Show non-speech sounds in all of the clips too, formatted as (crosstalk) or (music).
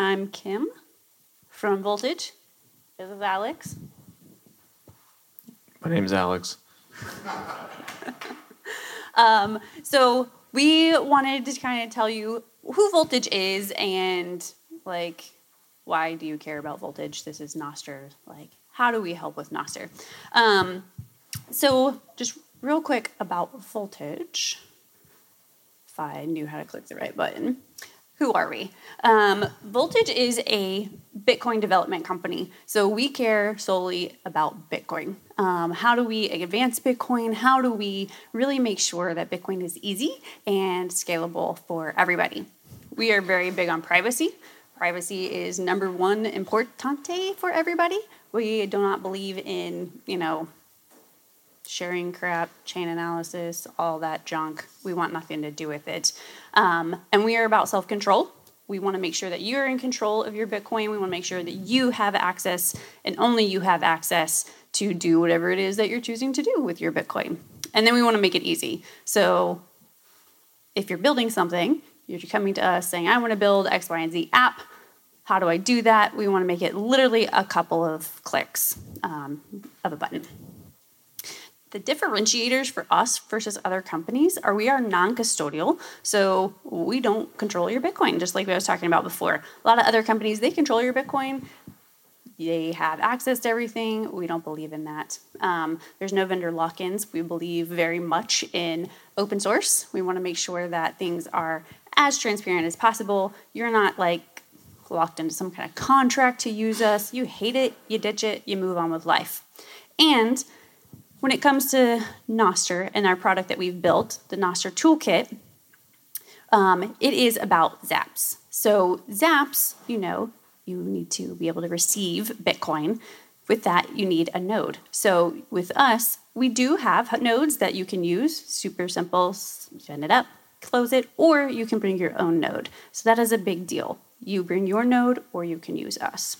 I'm Kim from Voltage. This is Alex. My name is Alex. (laughs) Um, so we wanted to kind of tell you who Voltage is and like why do you care about Voltage? This is Nostr. Like how do we help with Nostr? Um, so just real quick about Voltage. If I knew how to click the right button. Who are we? Um, Voltage is a Bitcoin development company. So we care solely about Bitcoin. Um, how do we advance Bitcoin? How do we really make sure that Bitcoin is easy and scalable for everybody? We are very big on privacy. Privacy is number one importante for everybody. We do not believe in, you know, sharing crap, chain analysis, all that junk. We want nothing to do with it. Um, and we are about self control. We want to make sure that you're in control of your Bitcoin. We want to make sure that you have access and only you have access to do whatever it is that you're choosing to do with your Bitcoin. And then we want to make it easy. So if you're building something, you're coming to us saying, I want to build X, Y, and Z app. How do I do that? We want to make it literally a couple of clicks um, of a button. The differentiators for us versus other companies are we are non custodial, so we don't control your Bitcoin, just like I was talking about before. A lot of other companies, they control your Bitcoin, they have access to everything. We don't believe in that. Um, there's no vendor lock ins. We believe very much in open source. We want to make sure that things are as transparent as possible. You're not like locked into some kind of contract to use us. You hate it, you ditch it, you move on with life. And when it comes to Nostr and our product that we've built, the Nostr Toolkit, um, it is about zaps. So, zaps, you know, you need to be able to receive Bitcoin. With that, you need a node. So, with us, we do have nodes that you can use, super simple, send it up, close it, or you can bring your own node. So, that is a big deal. You bring your node, or you can use us.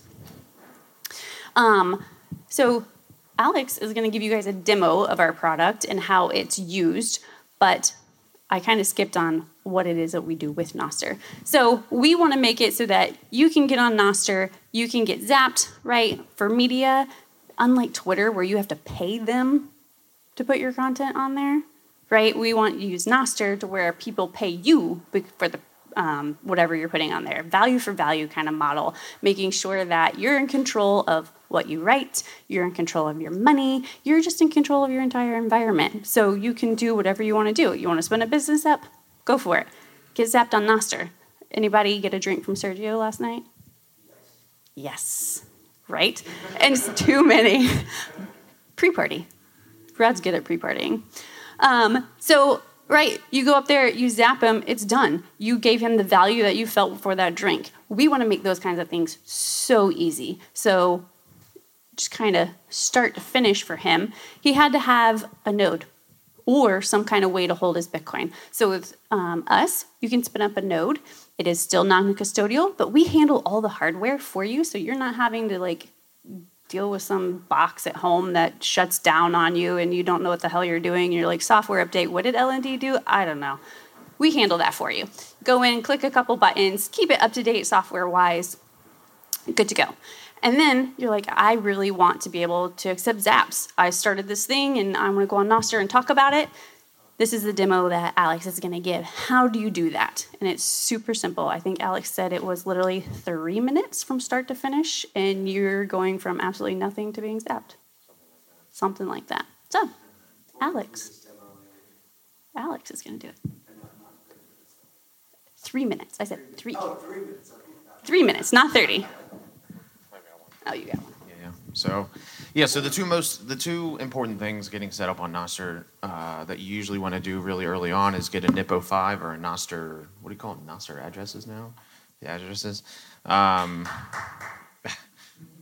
Um, so, Alex is going to give you guys a demo of our product and how it's used, but I kind of skipped on what it is that we do with Nostr. So we want to make it so that you can get on Nostr, you can get zapped, right, for media, unlike Twitter where you have to pay them to put your content on there, right? We want to use Nostr to where people pay you for the um, whatever you're putting on there. Value for value kind of model, making sure that you're in control of what you write, you're in control of your money, you're just in control of your entire environment. So you can do whatever you want to do. You want to spin a business up? Go for it. Get zapped on Nostr. Anybody get a drink from Sergio last night? Yes. Right? And it's too many. pre party. Brad's good at pre partying. Um, so right? You go up there, you zap him, it's done. You gave him the value that you felt for that drink. We want to make those kinds of things so easy. So just kind of start to finish for him, he had to have a node or some kind of way to hold his Bitcoin. So with um, us, you can spin up a node. It is still non-custodial, but we handle all the hardware for you, so you're not having to like deal with some box at home that shuts down on you and you don't know what the hell you're doing. You're like, software update, what did LND do? I don't know. We handle that for you. Go in, click a couple buttons, keep it up to date software wise, good to go. And then you're like, I really want to be able to accept zaps. I started this thing and I want to go on Nostr and talk about it. This is the demo that Alex is going to give. How do you do that? And it's super simple. I think Alex said it was literally three minutes from start to finish, and you're going from absolutely nothing to being zapped. Something like that. So, Alex. Alex is going to do it. Three minutes. I said three. Oh, three minutes. Three minutes, not 30. Oh, you got one. Yeah, yeah. So, yeah. So the two most, the two important things getting set up on Nostr uh, that you usually want to do really early on is get a NIP-05 or a Nostr. What do you call it? Nostr addresses now. The addresses. Um, (laughs)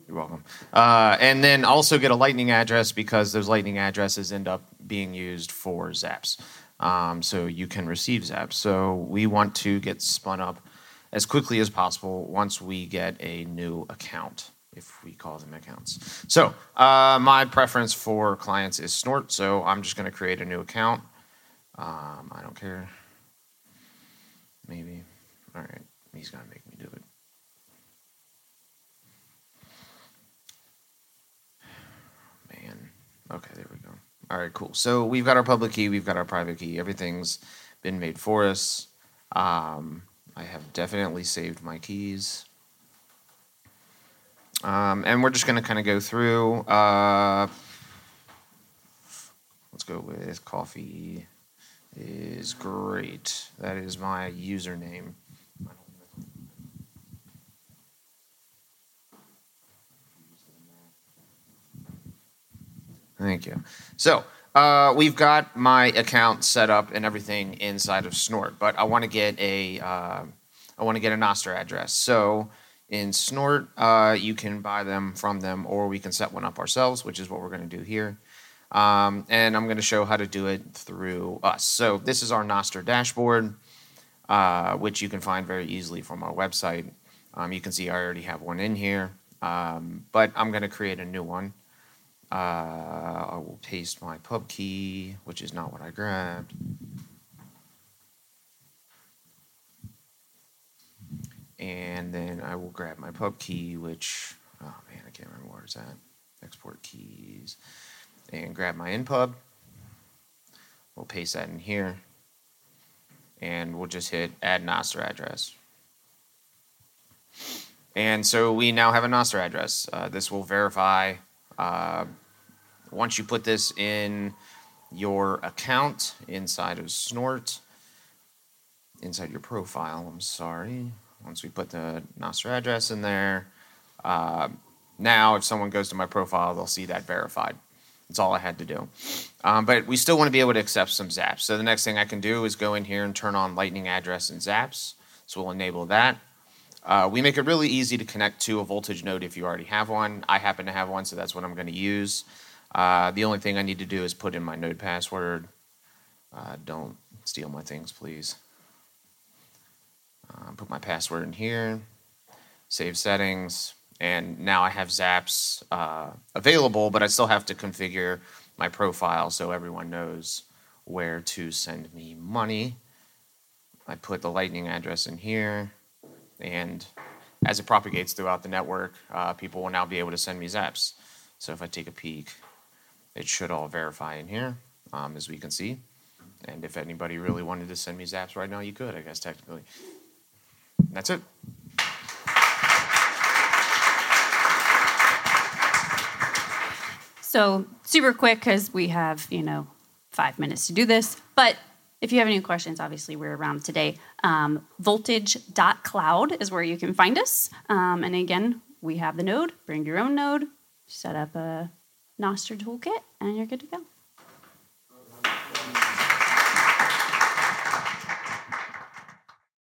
you're welcome. Uh, and then also get a Lightning address because those Lightning addresses end up being used for Zaps. Um, so you can receive Zaps. So we want to get spun up as quickly as possible once we get a new account if we call them accounts. So uh, my preference for clients is Snort, so I'm just going to create a new account. Um, I don't care. Maybe. All right, he's going to make me do it. Man. Okay, there we go. All right, cool. So we've got our public key, we've got our private key. Everything's been made for us. Um, I have definitely saved my keys. Um, and we're just going to kind of go through. Uh, let's go with coffee is great. That is my username. Thank you. So uh, we've got my account set up and everything inside of Snort, but I want to get a uh, I want to get a Nostr address. So in Snort, uh, you can buy them from them, or we can set one up ourselves, which is what we're going to do here. Um, and I'm going to show how to do it through us. So this is our Nostr dashboard, uh, which you can find very easily from our website. Um, you can see I already have one in here, um, but I'm going to create a new one. Uh, I will paste my pub key, which is not what I grabbed. And then I will grab my pub key, which, oh man, I can't remember where it's at. Export keys. And grab my npub. We'll paste that in here. And we'll just hit add Nostr address. And so we now have a Nostr address. Uh, this will verify uh, once you put this in your account inside of Snort, inside your profile, I'm sorry. Once we put the Nostr address in there, uh, now if someone goes to my profile, they'll see that verified. That's all I had to do. Um, but we still want to be able to accept some zaps. So the next thing I can do is go in here and turn on lightning address and zaps. So we'll enable that. Uh, we make it really easy to connect to a voltage node if you already have one. I happen to have one, so that's what I'm going to use. Uh, the only thing I need to do is put in my node password. Uh, don't steal my things, please. Put my password in here, save settings, and now I have Zaps uh, available, but I still have to configure my profile so everyone knows where to send me money. I put the lightning address in here and as it propagates throughout the network, uh, people will now be able to send me zaps. So if I take a peek, it should all verify in here, um, as we can see. And if anybody really wanted to send me zaps right now, you could, I guess, technically. That's it. So super quick because we have, you know, five minutes to do this. But if you have any questions, obviously we're around today. Um, voltage.cloud is where you can find us. Um, and again, we have the node. Bring your own node, set up a Nostr toolkit, and you're good to go.